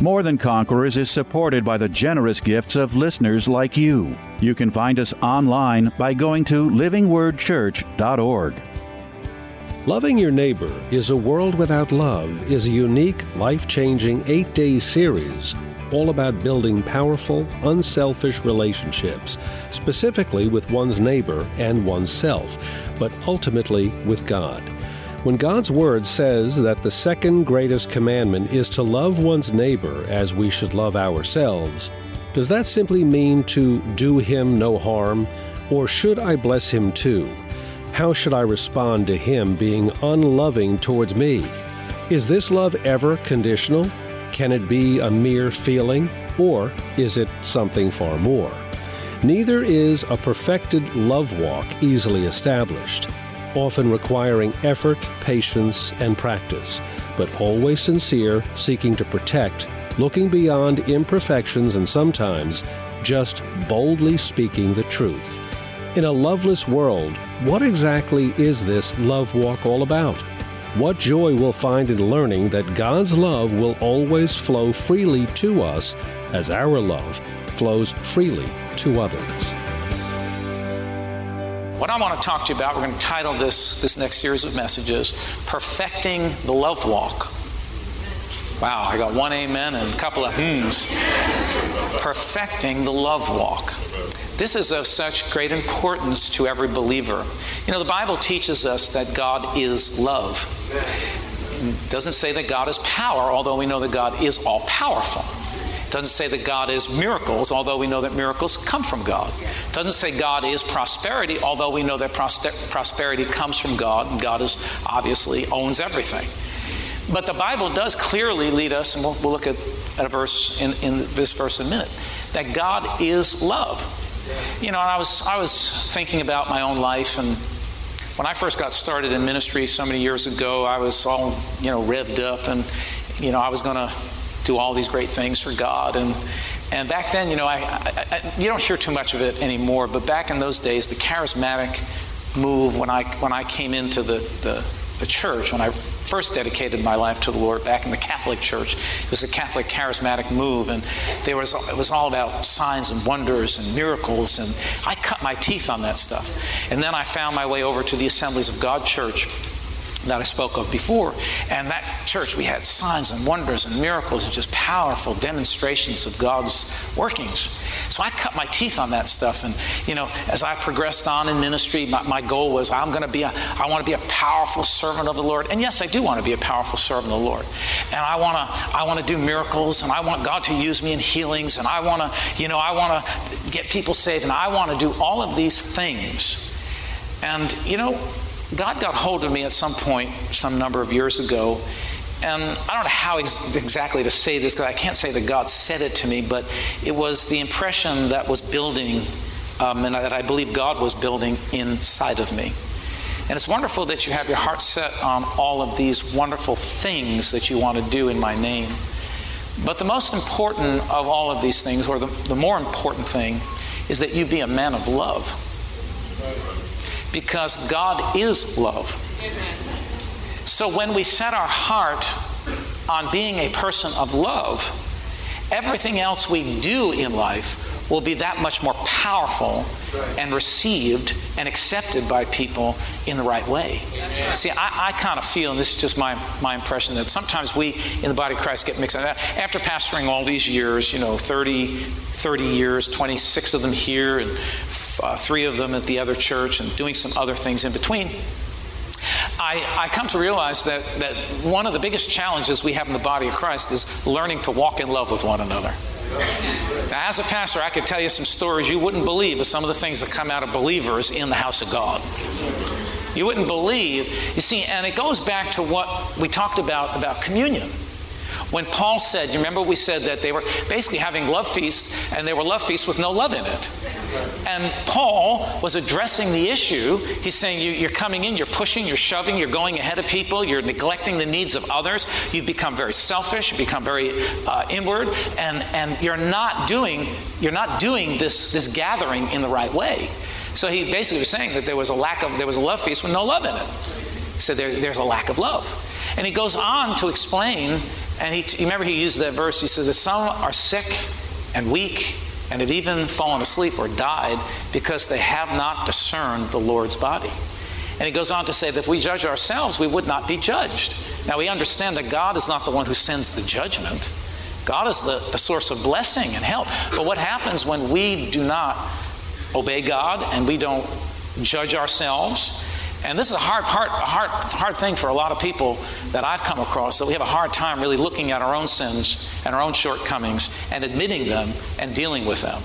More Than Conquerors is supported by the generous gifts of listeners like you. You can find us online by going to livingwordchurch.org. Loving Your Neighbor is a World Without Love is a unique, life changing eight day series all about building powerful, unselfish relationships, specifically with one's neighbor and oneself, but ultimately with God. When God's Word says that the second greatest commandment is to love one's neighbor as we should love ourselves, does that simply mean to do him no harm? Or should I bless him too? How should I respond to him being unloving towards me? Is this love ever conditional? Can it be a mere feeling? Or is it something far more? Neither is a perfected love walk easily established often requiring effort, patience, and practice, but always sincere, seeking to protect, looking beyond imperfections, and sometimes just boldly speaking the truth. In a loveless world, what exactly is this love walk all about? What joy we'll find in learning that God's love will always flow freely to us as our love flows freely to others. What I want to talk to you about, we're going to title this, this next series of messages, Perfecting the Love Walk. Wow, I got one amen and a couple of hmms. Perfecting the love walk. This is of such great importance to every believer. You know, the Bible teaches us that God is love. It doesn't say that God is power, although we know that God is all powerful doesn't say that God is miracles, although we know that miracles come from God. doesn't say God is prosperity, although we know that prosperity comes from God, and God is obviously owns everything. But the Bible does clearly lead us, and we'll, we'll look at, at a verse in, in this verse in a minute, that God is love. You know, I was I was thinking about my own life and when I first got started in ministry so many years ago, I was all, you know, revved up and, you know, I was going to do all these great things for God. And, and back then, you know, I, I, I, you don't hear too much of it anymore, but back in those days, the charismatic move when I, when I came into the, the, the church, when I first dedicated my life to the Lord back in the Catholic Church. It was a Catholic charismatic move, and there was it was all about signs and wonders and miracles, and I cut my teeth on that stuff. And then I found my way over to the Assemblies of God Church that I spoke of before. And that church, we had signs and wonders and miracles and just powerful demonstrations of God's workings. So I cut my teeth on that stuff. And, you know, as I progressed on in ministry, my, my goal was I'm going to be a, I want to be a powerful servant of the Lord. And yes, I do want to be a powerful servant of the Lord. And I want to, I want to do miracles and I want God to use me in healings and I want to, you know, I want to get people saved and I want to do all of these things. And, you know, God got hold of me at some point, some number of years ago, and I don't know how ex- exactly to say this because I can't say that God said it to me, but it was the impression that was building um, and that I believe God was building inside of me. And it's wonderful that you have your heart set on all of these wonderful things that you want to do in my name. But the most important of all of these things, or the, the more important thing, is that you be a man of love because God is love. So when we set our heart on being a person of love, everything else we do in life will be that much more powerful and received and accepted by people in the right way. See, I, I kind of feel, and this is just my, my impression, that sometimes we in the body of Christ get mixed up. After pastoring all these years, you know, 30, 30 years, 26 of them here, and uh, three of them at the other church and doing some other things in between, I, I, come to realize that, that one of the biggest challenges we have in the body of Christ is learning to walk in love with one another. Now, as a pastor, I could tell you some stories you wouldn't believe of some of the things that come out of believers in the house of God. You wouldn't believe. You see, and it goes back to what we talked about about communion. When Paul said, you remember we said that they were basically having love feasts, and they were love feasts with no love in it. And Paul was addressing the issue. He's saying you, are coming in, you're pushing, you're shoving, you're going ahead of people, you're neglecting the needs of others. You've become very selfish, you've become very uh, inward, and, and you're not doing you're not doing this, this gathering in the right way. So he basically was saying that there was a lack of there was a love feast with no love in it. Said there, there's a lack of love. And he goes on to explain, and he, remember he used that verse, he says that some are sick and weak and have even fallen asleep or died because they have not discerned the Lord's body. And he goes on to say that if we judge ourselves, we would not be judged. Now we understand that God is not the one who sends the judgment. God is the, the source of blessing and help. But what happens when we do not obey God and we don't judge ourselves and this is a hard a hard, hard thing for a lot of people that I've come across, that we have a hard time really looking at our own sins and our own shortcomings and admitting them and dealing with them.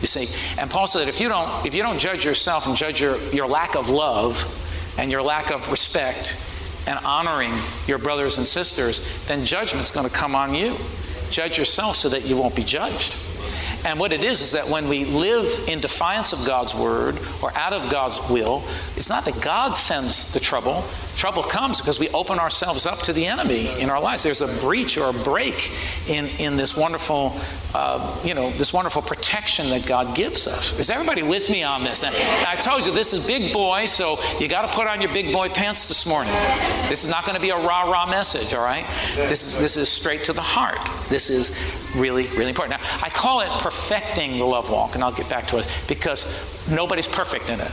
You see, and Paul said that if you don't, if you don't judge yourself and judge your, your lack of love and your lack of respect and honoring your brothers and sisters, then judgment's going to come on you. Judge yourself so that you won't be judged. And what it is is that when we live in defiance of God's word or out of God's will, it's not that God sends the trouble. Trouble comes because we open ourselves up to the enemy in our lives. There's a breach or a break in, in this wonderful, uh, you know, this wonderful protection that God gives us. Is everybody with me on this? I told you this is big boy, so you got to put on your big boy pants this morning. This is not going to be a rah rah message, all right? This is this is straight to the heart. This is really really important. Now I call it perfecting the love walk, and I'll get back to it because nobody's perfect in it.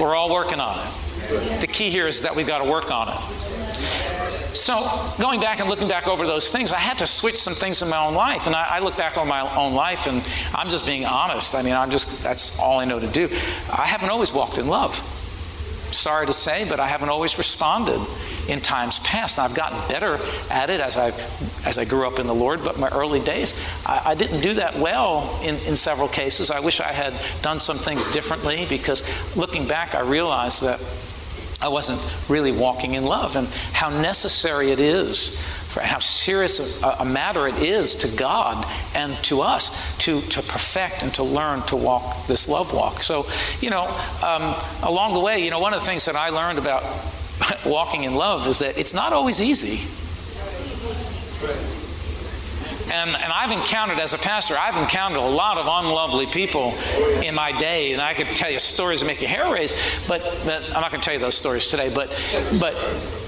We're all working on it. The key here is that we've got to work on it. So, going back and looking back over those things, I had to switch some things in my own life. And I, I, look back on my own life, and I'm just being honest. I mean, I'm just, that's all I know to do. I haven't always walked in love. Sorry to say, but I haven't always responded in times past. And I've gotten better at it as I, as I grew up in the Lord, but my early days, I, I didn't do that well in, in several cases. I wish I had done some things differently because looking back, I realized that I wasn't really walking in love and how necessary it is for how serious a, a, matter it is to God and to us to, to perfect and to learn to walk this love walk. So, you know, um, along the way, you know, one of the things that I learned about walking in love is that it's not always easy. And, and I've encountered, as a pastor, I've encountered a lot of unlovely people in my day, and I could tell you stories that make your hair raise, but, but I'm not going to tell you those stories today. But, but,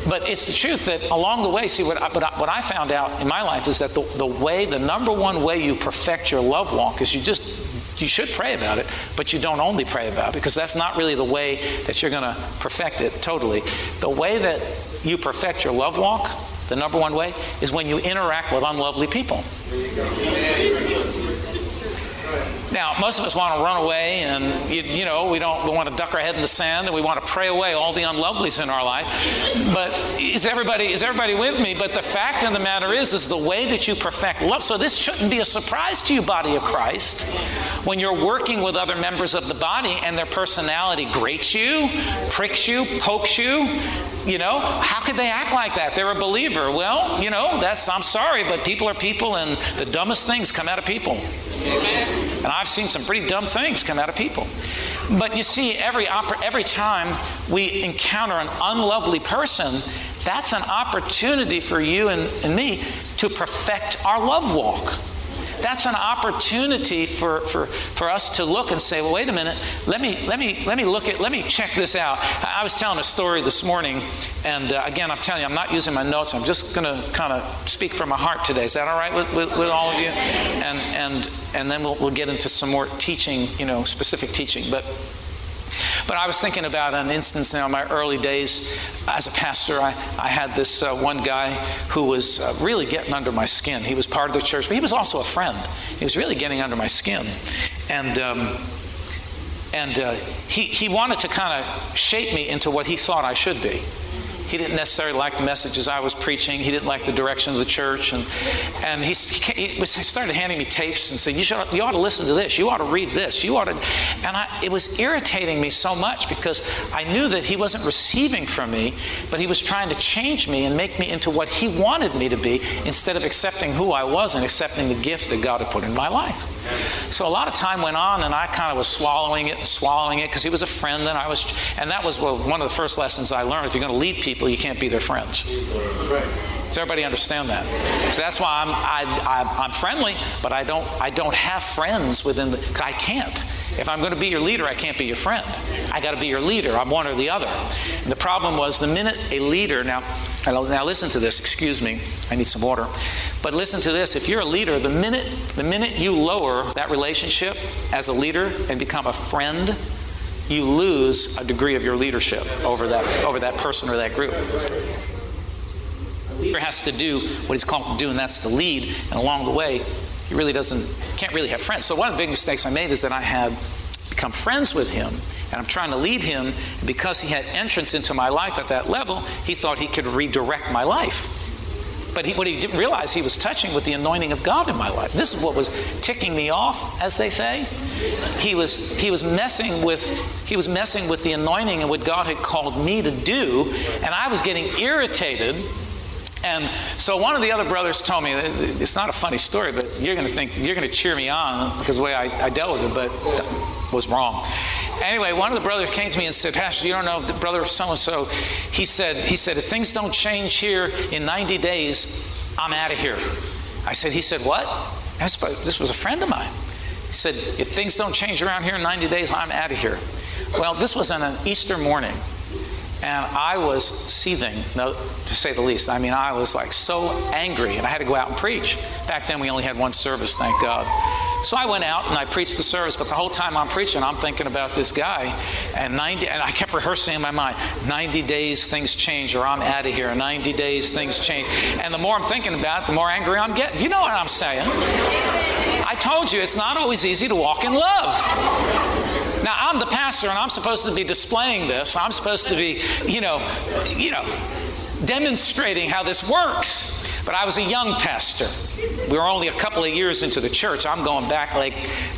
but it's the truth that along the way, see, what I, what I found out in my life is that the, the way, the number one way you perfect your love walk is you just you should pray about it, but you don't only pray about it because that's not really the way that you're going to perfect it totally. The way that you perfect your love walk the number one way is when you interact with unlovely people. Now, most of us want to run away, and you, you, know, we don't we want to duck our head in the sand, and we want to pray away all the unlovelies in our life. But is everybody is everybody with me? But the fact of the matter is, is the way that you perfect love. So this shouldn't be a surprise to you, body of Christ, when you're working with other members of the body and their personality grates you, pricks you, pokes you. You know, how could they act like that? They're a believer. Well, you know, that's I'm sorry, but people are people, and the dumbest things come out of people. And I've seen some pretty dumb things come out of people. But you see, every, every time we encounter an unlovely person, that's an opportunity for you and, and me to perfect our love walk that's an opportunity for, for, for us to look and say, well, wait a minute, let me, let me, let me look at, let me check this out. I was telling a story this morning, and uh, again, I'm telling you, I'm not using my notes. I'm just going to kind of speak from my heart today. Is that all right with, with, with all of you? And, and, and then we'll, we'll get into some more teaching, you know, specific teaching. But but I was thinking about an instance now in my early days as a pastor. I, I had this uh, one guy who was uh, really getting under my skin. He was part of the church, but he was also a friend. He was really getting under my skin. And, um, and uh, he, he wanted to kind of shape me into what he thought I should be. he didn't necessarily like the messages I was preaching. He didn't like the direction of the church. And, and he, he, he started handing me tapes and said, you, should, you ought to listen to this. You ought to read this. You ought to. And I, it was irritating me so much because I knew that he wasn't receiving from me, but he was trying to change me and make me into what he wanted me to be instead of accepting who I was and accepting the gift that God had put in my life. So a lot of time went on, and I kind of was swallowing it and swallowing it because he was a friend, and I was, and that was well, one of the first lessons I learned. If you're going to lead people, you can't be their friends. Does everybody understand that? So that's why I'm, I, am friendly, but I don't, I don't have friends within the, I can't. If I'm going to be your leader, I can't be your friend. I got to be your leader. I'm one or the other. And the problem was the minute a leader, now, now listen to this, excuse me, I need some water. But listen to this, if you're a leader, the minute, the minute you lower that relationship as a leader and become a friend, you lose a degree of your leadership over that, over that person or that group A leader has to do what he's called to do, and that's to lead. And along the way, he really doesn't, can't really have friends. So one of the big mistakes I made is that I had become friends with him, and I'm trying to lead him. Because he had entrance into my life at that level, he thought he could redirect my life. But he, what he didn't realize, he was touching with the anointing of God in my life. This is what was ticking me off, as they say. He was, he was messing with he was messing with the anointing and what God had called me to do, and I was getting irritated and so one of the other brothers told me, it's not a funny story, but you're going to think, you're going to cheer me on because the way I, I dealt with it, but was wrong. Anyway, one of the brothers came to me and said, Pastor, you don't know, the brother of so and so, he said, he said, if things don't change here in 90 days, I'm out of here. I said, he said, what? This was a friend of mine. He said, if things don't change around here in 90 days, I'm out of here. Well, this was on an Easter morning. And I was seething, no, to say the least. I mean, I was like so angry, and I had to go out and preach. Back then, we only had one service, thank God. So I went out and I preached the service, but the whole time I'm preaching, I'm thinking about this guy. And 90, and I kept rehearsing in my mind 90 days, things change, or I'm out of here. 90 days, things change. And the more I'm thinking about it, the more angry I'm getting. You know what I'm saying? I told you, it's not always easy to walk in love. Now, I'm the pastor and I'm supposed to be displaying this. I'm supposed to be, you know, you know, demonstrating how this works. But I was a young pastor. We were only a couple of years into the church. I'm going back like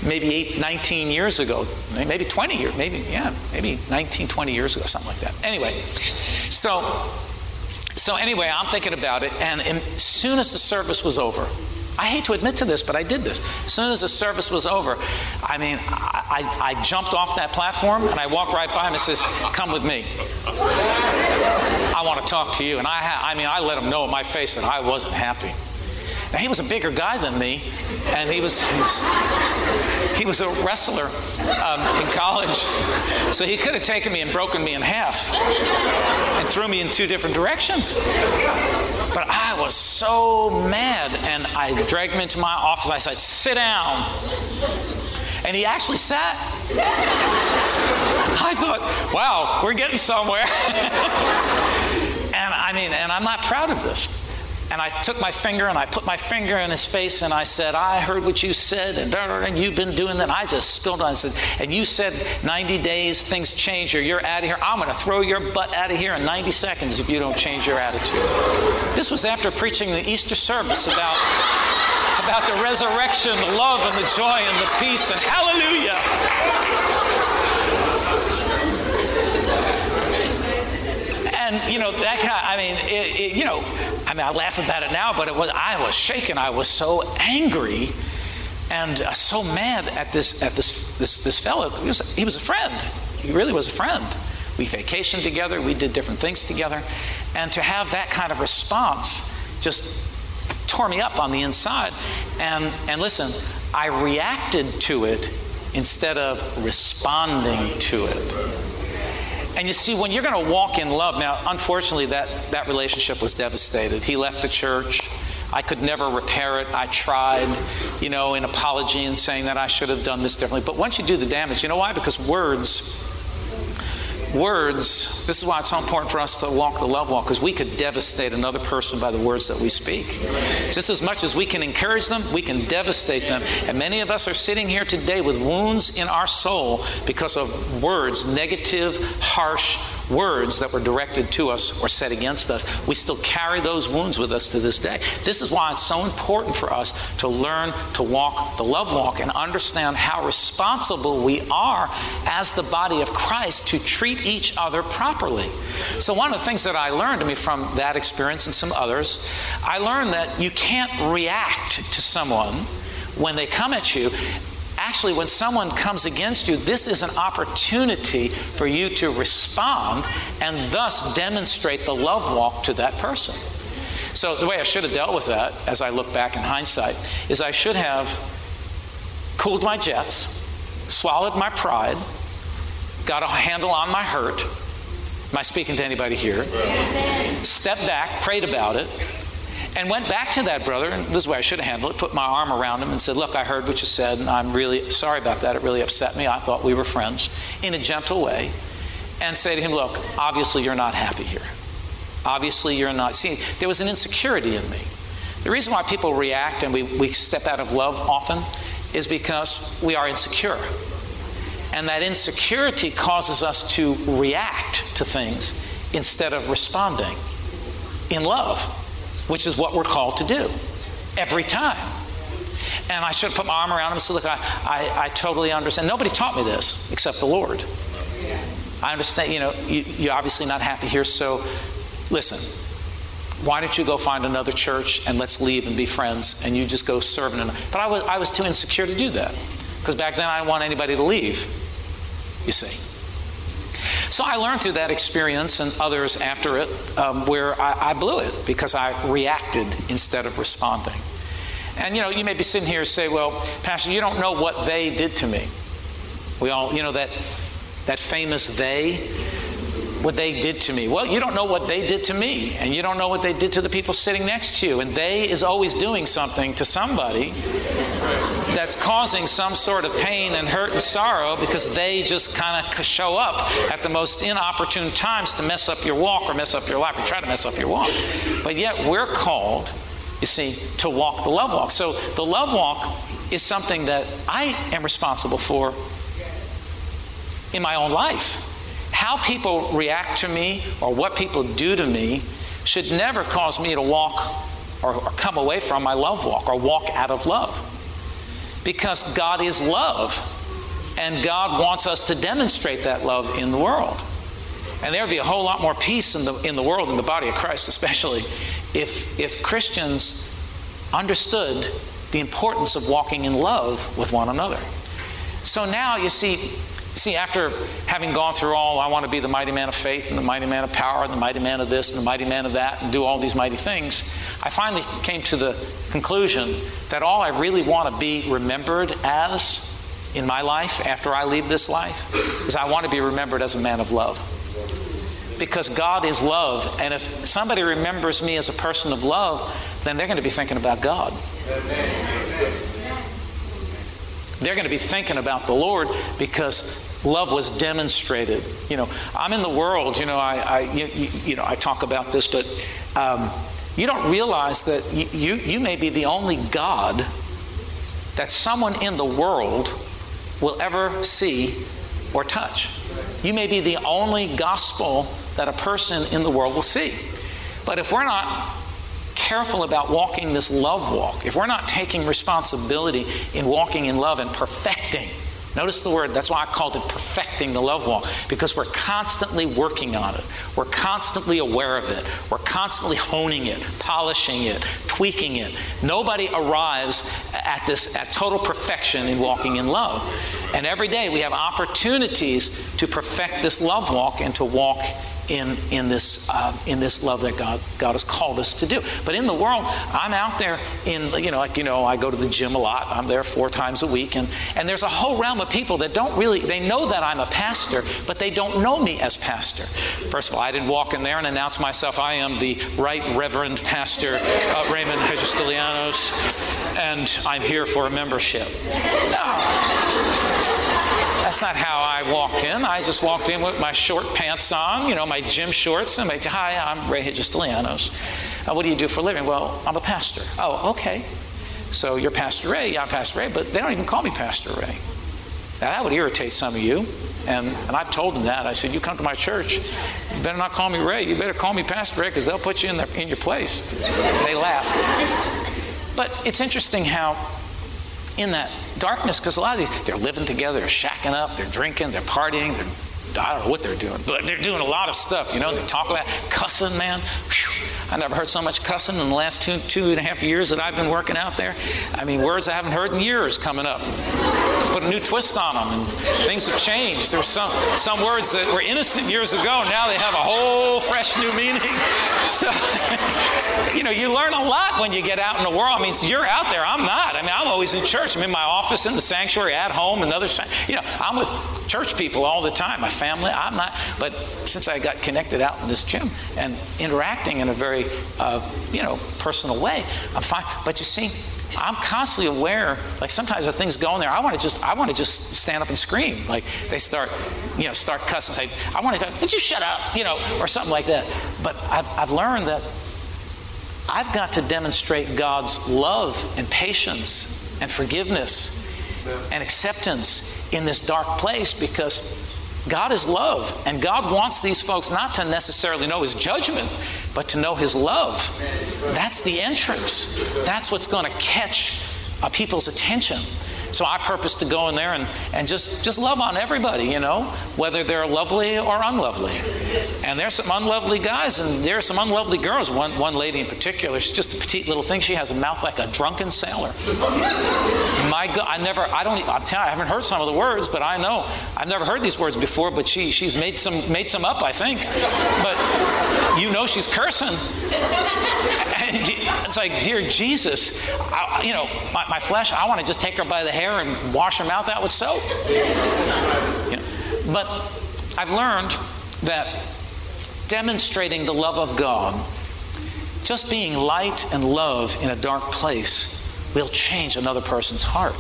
maybe eight, 19 years ago, maybe 20 years, maybe, yeah, maybe 19, 20 years ago, something like that. Anyway, so, so anyway, I'm thinking about it, and as soon as the service was over, I hate to admit to this, but I did this. As soon as the service was over, I mean, I, I, jumped off that platform and I walked right by him and says, "Come with me. I want to talk to you." And I, ha- I mean, I let him know in my face that I wasn't happy. Now, he was a bigger guy than me, and he was, he was, he was a wrestler um, in college. So he could have taken me and broken me in half and threw me in two different directions. But I was so mad, and I dragged him into my office. I said, Sit down. And he actually sat. I thought, wow, we're getting somewhere. and I mean, and I'm not proud of this. And I took my finger and I put my finger in his face and I said, I heard what you said and, and you've been doing that. I just spilled on. I said, and you said 90 days, things change or you're out of here. I'm going to throw your butt out of here in 90 seconds if you don't change your attitude. This was after preaching the Easter service about, about the resurrection, the love and the joy and the peace and hallelujah. and you know that kind. I mean, it, it, you know, I mean, I laugh about it now, but it was I was shaken. I was so angry and uh, so mad at this at this this this fellow. He was he was a friend. He really was a friend. We vacationed together. We did different things together, and to have that kind of response just tore me up on the inside. And and listen, I reacted to it instead of responding to it. And you see, when you're going to walk in love, now, unfortunately, that, that relationship was devastated. He left the church. I could never repair it. I tried, you know, in apology and saying that I should have done this differently. But once you do the damage, you know why? Because words words, this is why it's so important for us to walk the love walk, because we could devastate another person by the words that we speak. Just as much as we can encourage them, we can devastate them. And many of us are sitting here today with wounds in our soul because of words, negative, harsh words that were directed to us or said against us, we still carry those wounds with us to this day. This is why it's so important for us to learn to walk the love walk and understand how responsible we are as the body of Christ to treat each other properly. So, one of the things that I learned I from that experience and some others, I learned that you can't react to someone when they come at you actually, when someone comes against you, this is an opportunity for you to respond and thus demonstrate the love walk to that person. So, the way I should have dealt with that, as I look back in hindsight, is I should have cooled my jets, swallowed my pride, got a handle on my hurt. Am I speaking to anybody here? Stepped back, prayed about it, and went back to that brother, and this is way I should have handled it, put my arm around him and said, Look, I heard what you said, and I'm really sorry about that. It really upset me. I thought we were friends in a gentle way. And say to him, Look, obviously you're not happy here. Obviously you're not. See, there was an insecurity in me. The reason why people react and we, we step out of love often is because we are insecure. And that insecurity causes us to react to things instead of responding in love which is what we're called to do every time. And I should have put my arm around him and said, Look, I, I, I totally understand. Nobody taught me this except the Lord. I understand, you know, you, you're obviously not happy here, so listen, why don't you go find another church and let's leave and be friends and you just go serve in another. But I was, I was too insecure to do that because back then I didn't want anybody to leave, you see. So I learned through that experience and others after it um, where I, I blew it because I reacted instead of responding. And you know, you may be sitting here and say, well, Pastor, you don't know what they did to me. We all, you know, that, that famous they what they did to me. Well, you don't know what they did to me, and you don't know what they did to the people sitting next to you. And they is always doing something to somebody that's causing some sort of pain and hurt and sorrow because they just kind of show up at the most inopportune times to mess up your walk or mess up your life or try to mess up your walk. But yet we're called, you see, to walk the love walk. So the love walk is something that I am responsible for in my own life. How people react to me or what people do to me should never cause me to walk or, or come away from my love walk or walk out of love. Because God is love, and God wants us to demonstrate that love in the world. And there would be a whole lot more peace in the, in the world, in the body of Christ especially, if, if Christians understood the importance of walking in love with one another. So now you see, See, after having gone through all, I want to be the mighty man of faith and the mighty man of power and the mighty man of this and the mighty man of that and do all these mighty things, I finally came to the conclusion that all I really want to be remembered as in my life after I leave this life is I want to be remembered as a man of love. Because God is love, and if somebody remembers me as a person of love, then they're going to be thinking about God. They're going to be thinking about the Lord because love was demonstrated. You know, I'm in the world. You know, I, I you, you, know I talk about this, but um, you don't realize that you, you may be the only God that someone in the world will ever see or touch. You may be the only gospel that a person in the world will see. But if we're not careful about walking this love walk, if we're not taking responsibility in walking in love and perfecting Notice the word, that's why I called it perfecting the love walk, because we're constantly working on it. We're constantly aware of it. We're constantly honing it, polishing it, tweaking it. Nobody arrives at this at total perfection in walking in love. And every day we have opportunities to perfect this love walk and to walk in, in, this, uh, in this love that God, God has called us to do. But in the world, I'm out there in, you know, like, you know, I go to the gym a lot. I'm there four times a week. And, and there's a whole realm of people that don't really, they know that I'm a pastor, but they don't know me as pastor. First of all, I didn't walk in there and announce myself. I am the Right Reverend Pastor uh, Raymond Hegestilianos, and I'm here for a membership. That's not how I walked in. I just walked in with my short pants on, you know, my gym shorts, and my, hi, I'm Ray Hegestilianos. Uh, what do you do for a living? Well, I'm a pastor. Oh, okay. So you're Pastor Ray. Yeah, I'm Pastor Ray, but they don't even call me Pastor Ray. Now, that would irritate some of you. And, and I've told them that. I said, You come to my church, you better not call me Ray. You better call me Pastor Ray because they'll put you in, their, in your place. They laugh. But it's interesting how, in that darkness, because a lot of these, they're living together, they're shacking up, they're drinking, they're partying, they're, I don't know what they're doing, but they're doing a lot of stuff, you know. They talk about cussing, man. Whew. I never heard so much cussing in the last two, two and a half years that I've been working out there. I mean, words I haven't heard in years coming up. Put a new twist on them, and things have changed. There's some, some words that were innocent years ago, now they have a whole fresh new meaning. So, you know, you learn a lot when you get out in the world. I mean, you're out there, I'm not. I mean, I'm always in church. I'm in my office, in the sanctuary, at home, another, you know, I'm with church people all the time, my family, I'm not. But since I got connected out in this gym and interacting in a very uh, you know, personal way. I'm fine. But you see, I'm constantly aware. Like sometimes the things go in there, I want to just, I want to just stand up and scream. Like they start, you know, start cussing. Say, I want to go, would you shut up? You know, or something like that. But I've, I've learned that I've got to demonstrate God's love and patience and forgiveness and acceptance in this dark place because God is love, and God wants these folks not to necessarily know His judgment, but to know His love. That's the entrance. That's what's going to catch uh, people's attention. So I purpose to go in there and, and just, just love on everybody, you know, whether they're lovely or unlovely. And there's some unlovely guys and there's some unlovely girls. One, one lady in particular, she's just a petite little thing. She has a mouth like a drunken sailor. My God, I never, I don't, I'm telling I haven't heard some of the words, but I know. I've never heard these words before, but she, she's made some, made some up, I think. But you know she's cursing. It's like, dear Jesus, I, you know, my, my flesh, I want to just take her by the hair and wash her mouth out with soap. But I've learned that demonstrating the love of God, just being light and love in a dark place, will change another person's heart.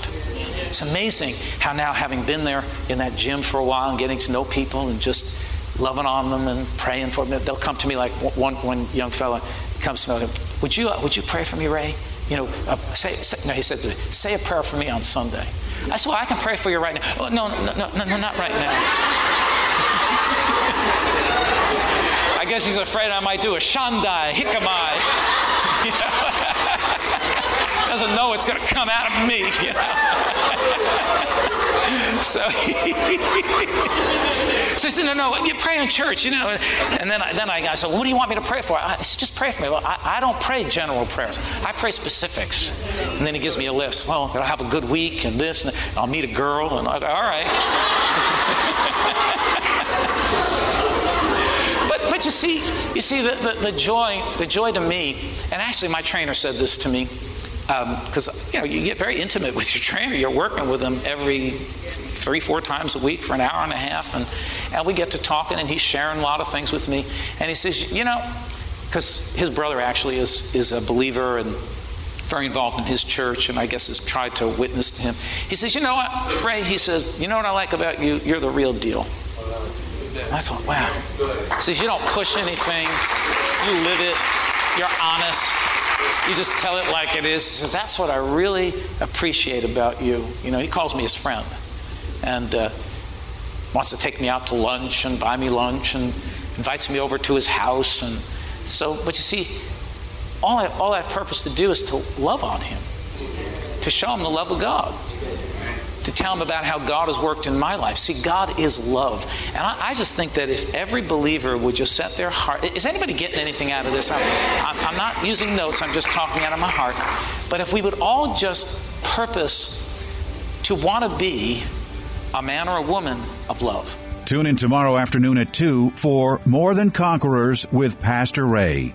It's amazing how now, having been there in that gym for a while and getting to know people and just loving on them and praying for them, they'll come to me like one, one young fella comes to me, would you, would you pray for me, Ray? you know, uh, say, say, no, he said to me, say a prayer for me on Sunday. I said, well, I can pray for you right now. Oh, no, no, no, no, no, not right now. I guess he's afraid I might do a Shandai, Hikamai. Doesn't know it's going to come out of me. You know? so, so he said, no, no, you pray in church, you know. And then I, then I, I said, what do you want me to pray for? I said, just pray for me. Well, I, I don't pray general prayers. I pray specifics. And then he gives me a list. Well, I'll have a good week and this, and I'll meet a girl. And I, all right. but, but you see, you see the, the, the joy, the joy to me, and actually my trainer said this to me, because um, you know you get very intimate with your trainer. You're working with them every three, four times a week for an hour and a half, and and we get to talking, and he's sharing a lot of things with me. And he says, you know, because his brother actually is is a believer and very involved in his church, and I guess has tried to witness to him. He says, you know what, Ray? He says, you know what I like about you? You're the real deal. I thought, wow. He says, you don't push anything, you live it, you're honest you just tell it like it is. Says, That's what I really appreciate about you. You know, he calls me his friend and uh, wants to take me out to lunch and buy me lunch and invites me over to his house. And so, but you see, all I, all I have purpose to do is to love on him, to show him the love of God to tell them about how God has worked in my life. See, God is love. And I, I just think that if every believer would just set their heart, is anybody getting anything out of this? I'm, I'm, I'm not using notes, I'm just talking out of my heart. But if we would all just purpose to want to be a man or a woman of love. Tune in tomorrow afternoon at 2 for More Than Conquerors with Pastor Ray.